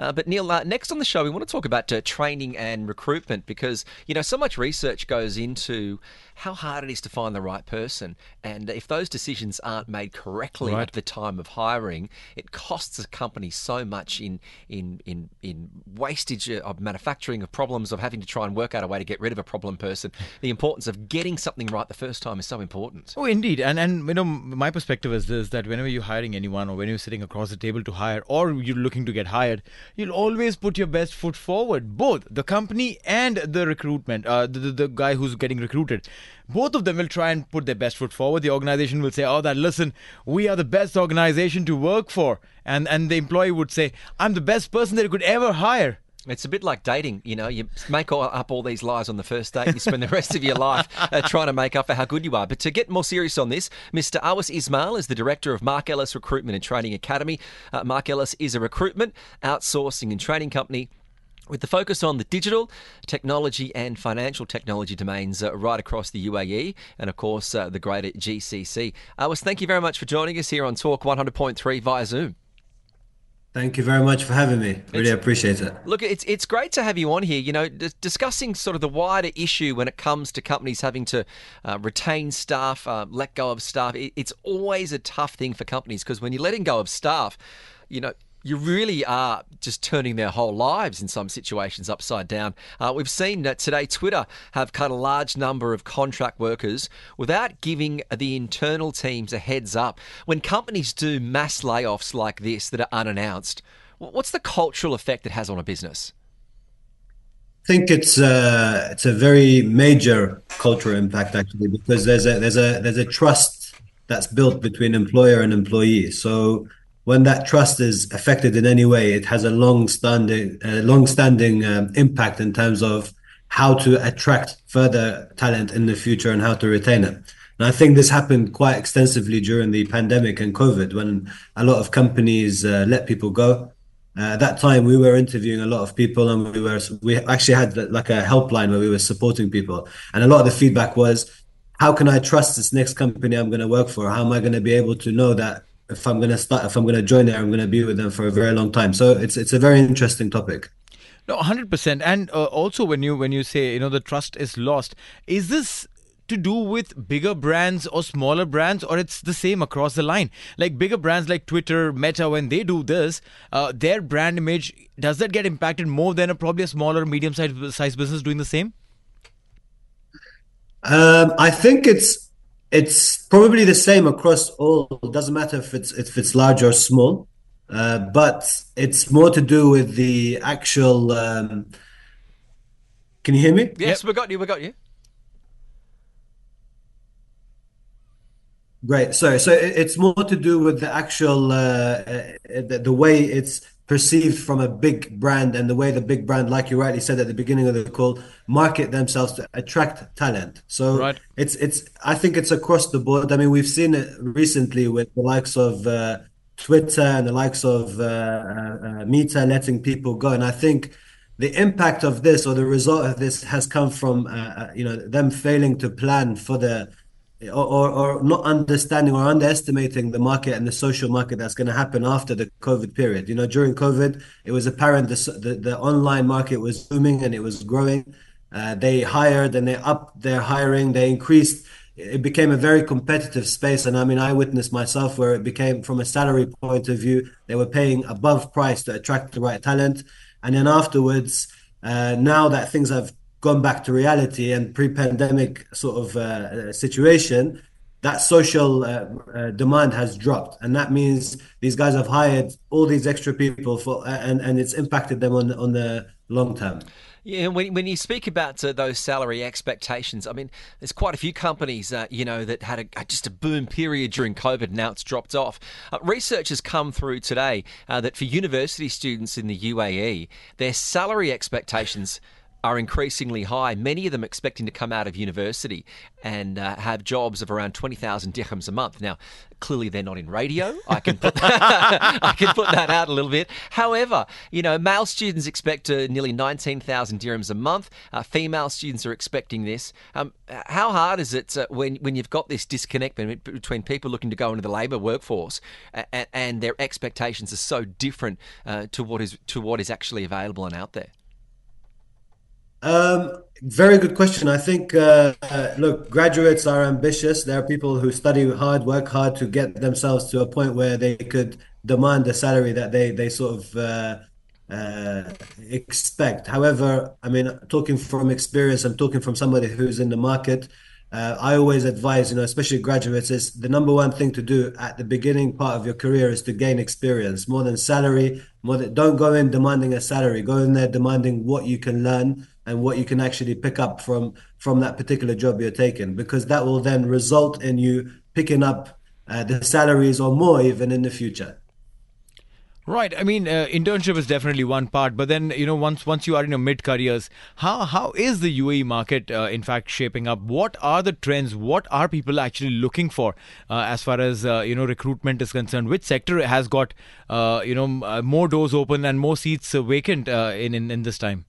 Uh, but Neil, uh, next on the show, we want to talk about uh, training and recruitment because you know so much research goes into how hard it is to find the right person, and if those decisions aren't made correctly Right. at the time of hiring, it costs a company so much in in in in wastage of manufacturing of problems of having to try and work out a way to get rid of a problem person. The importance of getting something right the first time is so important. Oh, indeed, and and you know my perspective is this: that whenever you're hiring anyone, or when you're sitting across the table to hire, or you're looking to get hired, you'll always put your best foot forward. Both the company and the recruitment, uh, the, the the guy who's getting recruited, both of them will try and put their best foot forward. The organization will say, "Oh, that listen, we are the best organization to work for," and and the employee would say, "I'm the best person that you could ever hire." It's a bit like dating, you know. You make all, up all these lies on the first date. You spend the rest of your life uh, trying to make up for how good you are. But to get more serious on this, Mr. Aws Ismail is the director of Marc Ellis Recruitment and Training Academy. Uh, Marc Ellis is a recruitment, outsourcing, and training company. With the focus on the digital, technology, and financial technology domains uh, right across the UAE and, of course, uh, the greater GCC. Aws, thank you very much for joining us here on Talk 100.3 via Zoom. Thank you very much for having me. Really It's- appreciate it. Look, it's it's great to have you on here. You know, d- discussing sort of the wider issue when it comes to companies having to uh, retain staff, uh, let go of staff. It, it's always a tough thing for companies because when you're letting go of staff, you know. You really are just turning their whole lives in some situations upside down. Uh, we've seen that today Twitter have cut a large number of contract workers without giving the internal teams a heads up. When companies do mass layoffs like this that are unannounced, what's the cultural effect it has on a business? I think it's uh, it's a very major cultural impact actually because there's a there's a there's a trust that's built between employer and employee. So when that trust is affected in any way, it has a long-standing uh, long-standing um, impact in terms of how to attract further talent in the future and how to retain it. And I think this happened quite extensively during the pandemic and COVID when a lot of companies uh, let people go. Uh, at that time, we were interviewing a lot of people, and we were we actually had like a helpline where we were supporting people, and a lot of the feedback was, "How can I trust this next company I'm going to work for? How am I going to be able to know that if I'm going to start, if I'm going to join there, I'm going to be with them for a very long time?" So it's it's a very interesting topic. No, hundred percent. And uh, also, when you when you say you know the trust is lost, is this to do with bigger brands or smaller brands, or it's the same across the line? Like bigger brands like Twitter, Meta, when they do this, uh, their brand image does that get impacted more than a probably a smaller, medium sized size business doing the same? Um, I think it's it's probably the same across all. It doesn't matter if it's if it's large or small, uh, but it's more to do with the actual. Um, can you hear me? Yes, we got you. We got you. Great. So, so it's more to do with the actual uh, uh, the, the way it's perceived from a big brand and the way the big brand, like you rightly said at the beginning of the call, market themselves to attract talent. So Right. it's it's I think it's across the board. I mean, we've seen it recently with the likes of uh, Twitter and the likes of uh, uh, uh, Meta letting people go, and I think the impact of this or the result of this has come from uh, uh, you know them failing to plan for the or, or, not understanding or underestimating the market and the social market that's going to happen after the COVID period. You know, during COVID, it was apparent the, the, the online market was booming and it was growing. Uh, they hired and they upped their hiring. They increased. It became a very competitive space, and I mean, I witnessed myself where it became, from a salary point of view, they were paying above price to attract the right talent, and then afterwards, uh, now that things have gone back to reality and pre-pandemic sort of uh, situation, that social uh, uh, demand has dropped, and that means these guys have hired all these extra people for, and and it's impacted them on on the long term. Yeah, when, when you speak about uh, those salary expectations, I mean, there's quite a few companies, uh, you know, that had a, just a boom period during COVID. Now it's dropped off. Uh, research has come through today uh, that for university students in the UAE, their salary expectations are increasingly high. Many of them expecting to come out of university and uh, have jobs of around 20,000 dirhams a month. Now, clearly they're not in radio. I can put that, I can put that out a little bit. However, you know, male students expect uh, nearly 19,000 dirhams a month. Uh, female students are expecting this. Um, how hard is it uh, when when you've got this disconnect between people looking to go into the labour workforce and, and, their expectations are so different uh, to what is to what is actually available and out there? Um, very good question. I think, uh, uh, look, graduates are ambitious. There are people who study hard, work hard to get themselves to a point where they could demand a salary that they they sort of uh, uh, expect. However, I mean, talking from experience, I'm talking from somebody who's in the market. Uh, I always advise, you know, especially graduates, is the number one thing to do at the beginning part of your career is to gain experience more than salary. More than, don't go in demanding a salary. Go in there demanding what you can learn and what you can actually pick up from from that particular job you're taking because that will then result in you picking up uh, the salaries or more even in the future Right. I mean, uh, internship is definitely one part, but then you know, once once you are in your mid careers, how how is the UAE market uh, in fact shaping up? What are the trends? What are people actually looking for uh, as far as uh, you know recruitment is concerned? Which sector has got uh, you know uh, more doors open and more seats vacant in, in in this time?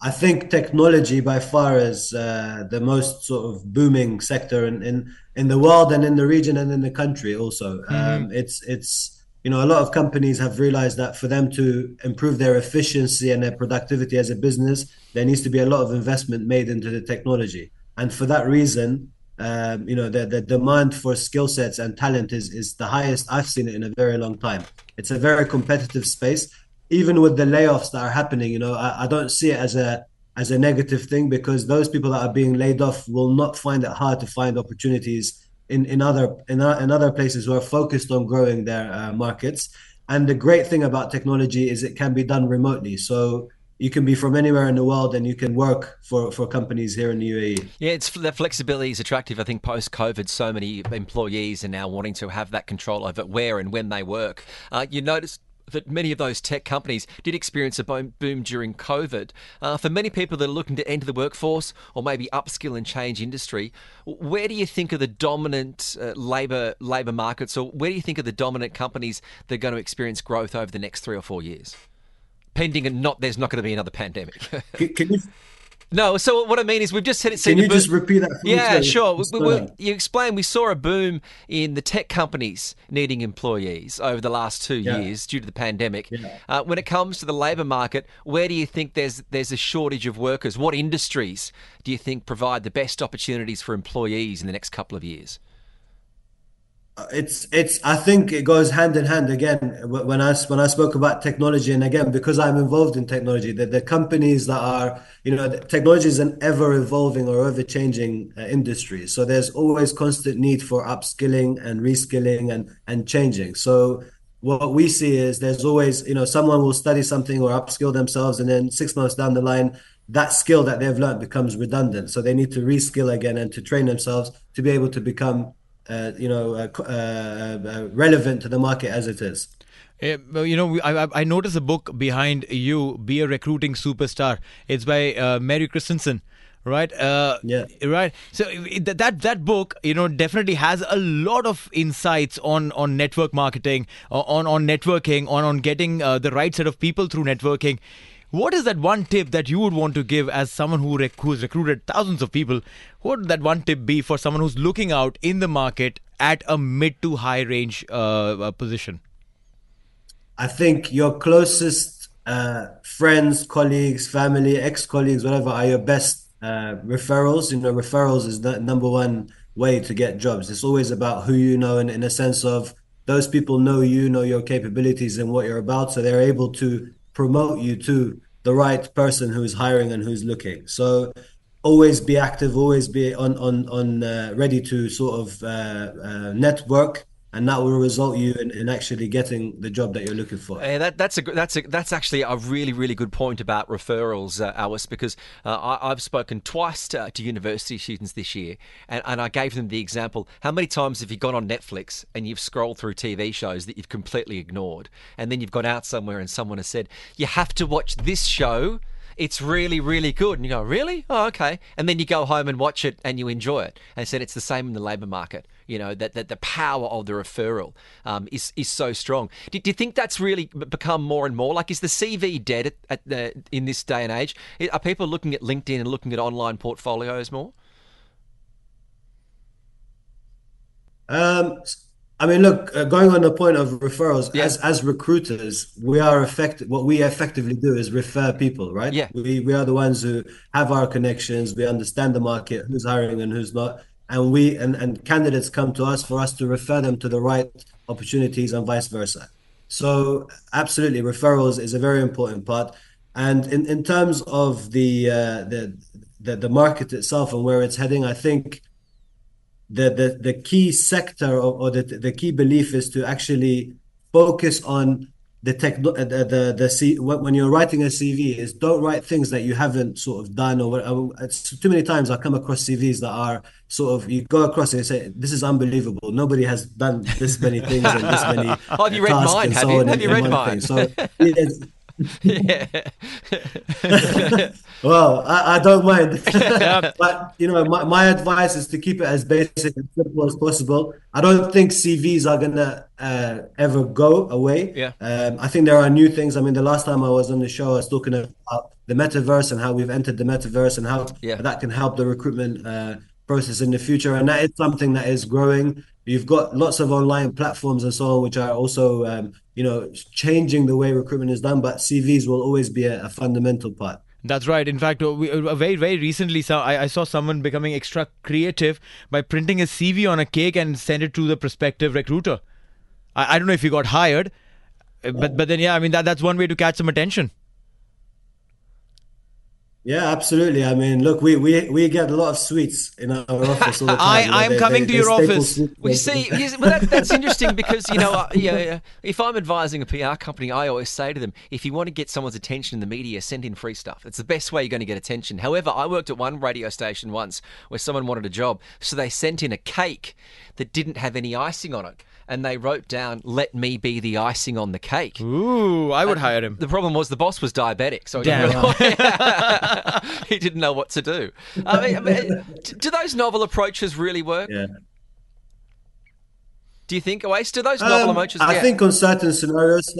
I think technology by far is uh, the most sort of booming sector in, in, in the world and in the region and in the country also. Mm-hmm. Um, it's it's you know a lot of companies have realized that for them to improve their efficiency and their productivity as a business, there needs to be a lot of investment made into the technology. And for that reason, um, you know the, the demand for skill sets and talent is is the highest I've seen it in a very long time. It's a very competitive space even with the layoffs that are happening, you know, I, I, don't see it as a as a negative thing because those people that are being laid off will not find it hard to find opportunities in in other in, in other places who are focused on growing their uh, markets. And the great thing about technology is it can be done remotely. So you can be from anywhere in the world and you can work for, for companies here in the UAE. Yeah, it's that flexibility is attractive. I think post COVID, so many employees are now wanting to have that control over where and when they work. Uh, you notice that many of those tech companies did experience a boom, during COVID. Uh, for many people that are looking to enter the workforce or maybe upskill and change industry, where do you think are the dominant uh, labour labour markets, or where do you think are the dominant companies that are going to experience growth over the next three or four years? Pending and not, there's not going to be another pandemic. can, can you no, so what I mean is we've just hit it. Can you just repeat that? yeah, sure. We, we, you explain. We saw a boom in the tech companies needing employees over the last two yeah. years due to the pandemic. Yeah. Uh, when it comes to the labour market, where do you think there's there's a shortage of workers? What industries do you think provide the best opportunities for employees in the next couple of years? It's it's i think it goes hand in hand. Again when i when i spoke about technology and again because i'm involved in technology that the companies that are you know technology is an ever evolving or ever changing uh, industry. So there's always constant need for upskilling and reskilling and and changing. So what we see is there's always you know someone will study something or upskill themselves and then six months down the line that skill that they've learned becomes redundant. So they need to reskill again and to train themselves to be able to become uh, you know, uh, uh, uh, relevant to the market as it is. Uh, you know, I, I noticed a book behind you, Be a Recruiting Superstar. It's by uh, Mary Christensen right uh, yeah right so that that book you know definitely has a lot of insights on on network marketing on on networking on on getting uh, the right set of people through networking What is that one tip that you would want to give as someone who rec- who's recruited thousands of people? What would that one tip be for someone who's looking out in the market at a mid to high range uh, uh, position? I think your closest uh, friends, colleagues, family, ex-colleagues, whatever, are your best uh, referrals. You know, referrals is the number one way to get jobs. It's always about who you know, and in a sense of those people know you, know your capabilities and what you're about, so they're able to promote you to the right person who's hiring and who's looking. So always be active, always be on on on uh, ready to sort of uh, uh, network and that will result you in, in, actually getting the job that you're looking for. Yeah, that, that's a that's a that's actually a really really good point about referrals, uh, Alice, because uh, I, have spoken twice to, to, university students this year, and, and I gave them the example: how many times have you gone on Netflix and you've scrolled through TV shows that you've completely ignored, and then you've gone out somewhere and someone has said you have to watch this show it's really, really good. And you go, really? Oh, okay. And then you go home and watch it and you enjoy it. And I said it's the same in the labour market you know that, that the power of the referral um, is is so strong. Do, do, you think that's really become more and more like is the CV dead at, at the in this day and age? Are people looking at LinkedIn and looking at online portfolios more? Um, I mean, look, uh, going on the point of referrals, yeah. as as recruiters, we are effective. What we effectively do is refer people, right? Yeah. We we are the ones who have our connections. We understand the market, who's hiring and who's not, and we and, and candidates come to us for us to refer them to the right opportunities and vice versa so absolutely referrals is a very important part and in, in terms of the, uh, the the the market itself and where it's heading i think the the, the key sector or, or the, the key belief is to actually focus on the tech uh, the the, the C, when you're writing a CV is don't write things that you haven't sort of done or whatever. It's too many times I come across CVs that are sort of you go across and you say this is unbelievable. Nobody has done this many things and this many. have you read mine? Have you? Have you read mine? So yeah. well, I, I, don't mind. but you know, my, my advice is to keep it as basic and simple as possible. I don't think CVs are gonna uh, ever go away. Yeah. Um, I think there are new things. I mean, the last time I was on the show, I was talking about the metaverse and how we've entered the metaverse and how yeah. that can help the recruitment uh, process in the future. And that is something that is growing. You've got lots of online platforms and so on, which are also, um, you know, changing the way recruitment is done. But CVs will always be a, a fundamental part. That's right. In fact, uh, we, uh, very very recently, I, I, saw someone becoming extra creative by printing a CV on a cake and send it to the prospective recruiter. I, I don't know if he got hired, uh, but but then yeah, I mean that that's one way to catch some attention. Yeah, absolutely. I mean, look, we, we, we get a lot of sweets in our office all the time. I, you know, I'm they, coming they, to your office. We see, well, that, that's interesting because, you know, uh, yeah, yeah, if I'm advising a PR company, I always say to them, if you want to get someone's attention in the media, send in free stuff. It's the best way you're going to get attention. However, I worked at one radio station once where someone wanted a job, so they sent in a cake that didn't have any icing on it and they wrote down, "Let me be the icing on the cake." Ooh, I would and hire him. The problem was the boss was diabetic, so he, didn't, really, he didn't know what to do. I mean, I mean, do those novel approaches really work? Yeah. Do you think, Aws, do those novel um, approaches? I yeah. think on certain scenarios,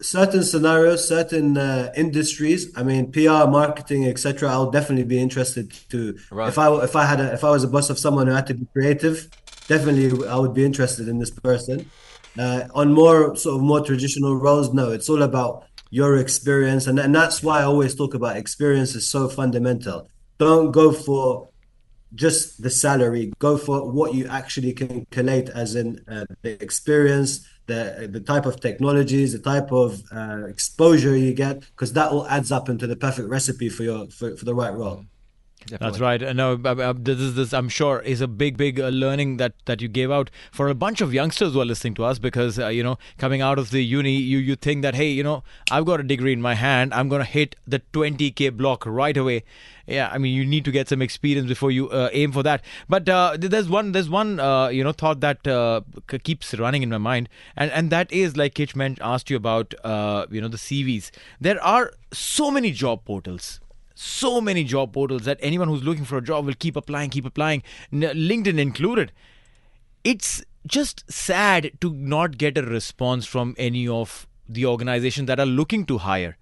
certain scenarios, certain uh, industries. I mean, PR, marketing, etc. I'll definitely be interested to. Right. If I if I had a, if I was a boss of someone who had to be creative, definitely I would be interested in this person. Uh, on more sort of more traditional roles, no, it's all about your experience, and and that's why I always talk about experience is so fundamental. Don't go for just the salary. Go for what you actually can collate, as in uh, the experience, the the type of technologies, the type of uh, exposure you get, because that all adds up into the perfect recipe for your for, for the right role. Definitely. That's right. And uh, uh, this is this. I'm sure is a big, big uh, learning that that you gave out for a bunch of youngsters who are listening to us because uh, you know coming out of the uni, you you think that hey, you know, I've got a degree in my hand, I'm gonna hit the 20k block right away. Yeah, I mean, you need to get some experience before you uh, aim for that. But uh, there's one there's one you know thought that keeps running in my mind, and and that is like Kitchman asked you about you know the CVs. There are so many job portals so many job portals that anyone who's looking for a job will keep applying, keep applying, LinkedIn included. It's just sad to not get a response from any of the organizations that are looking to hire.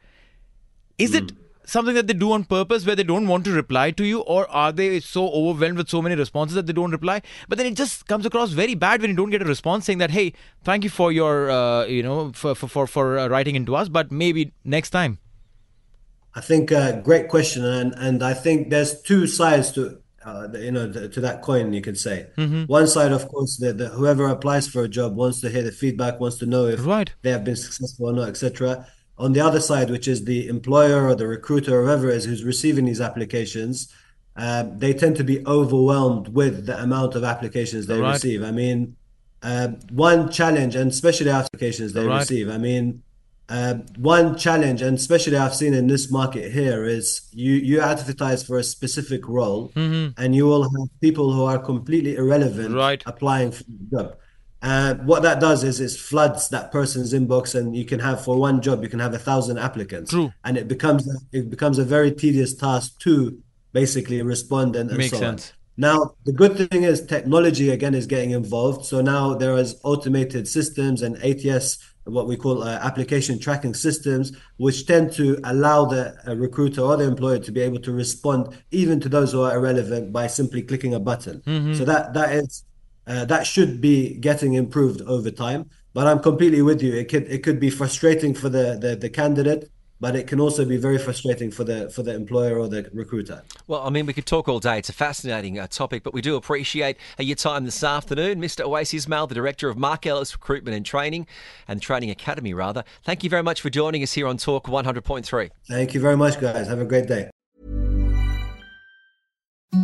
Is it something that they do on purpose where they don't want to reply to you or are they so overwhelmed with so many responses that they don't reply but then it just comes across very bad when you don't get a response saying that hey thank you for your uh, you know for for for, for uh, writing into us but maybe next time I think uh, great question, and and I think there's two sides to uh, you know the, to that coin. You could say Mm-hmm. one side, of course, that whoever applies for a job wants to hear the feedback, wants to know if Right. they have been successful or not, etc. On the other side, which is the employer or the recruiter or whoever is who's receiving these applications, uh, they tend to be overwhelmed with the amount of applications they Right. receive. I mean, uh, one challenge, and especially applications they Right. receive. I mean, uh, one challenge, and especially I've seen in this market here, is you you advertise for a specific role, and you will have people who are completely irrelevant Mm-hmm. Right. applying for the job. Uh, what that does is it floods that person's inbox, and you can have for one job you can have a thousand applicants, True. and it becomes it becomes a very tedious task to basically respond and, and Makes so sense. on. Now, the good thing is technology again is getting involved. So now there is automated systems and ATS, what we call uh, application tracking systems, which tend to allow the uh, recruiter or the employer to be able to respond even to those who are irrelevant by simply clicking a button. So that that is uh, that should be getting improved over time. But I'm completely with you. It could it could be frustrating for the, the, the candidate, but it can also be very frustrating for the for the employer or the recruiter. Well, I mean, we could talk all day. It's a fascinating uh, topic, but we do appreciate uh, your time this afternoon. Mr. Aws Ismail, the Director of Marc Ellis Recruitment and Training, and Training Academy, rather. Thank you very much for joining us here on Talk 100.3. Thank you very much, guys. Have a great day.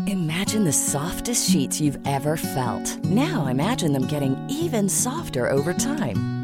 Imagine the softest sheets you've ever felt. Now imagine them getting even softer over time.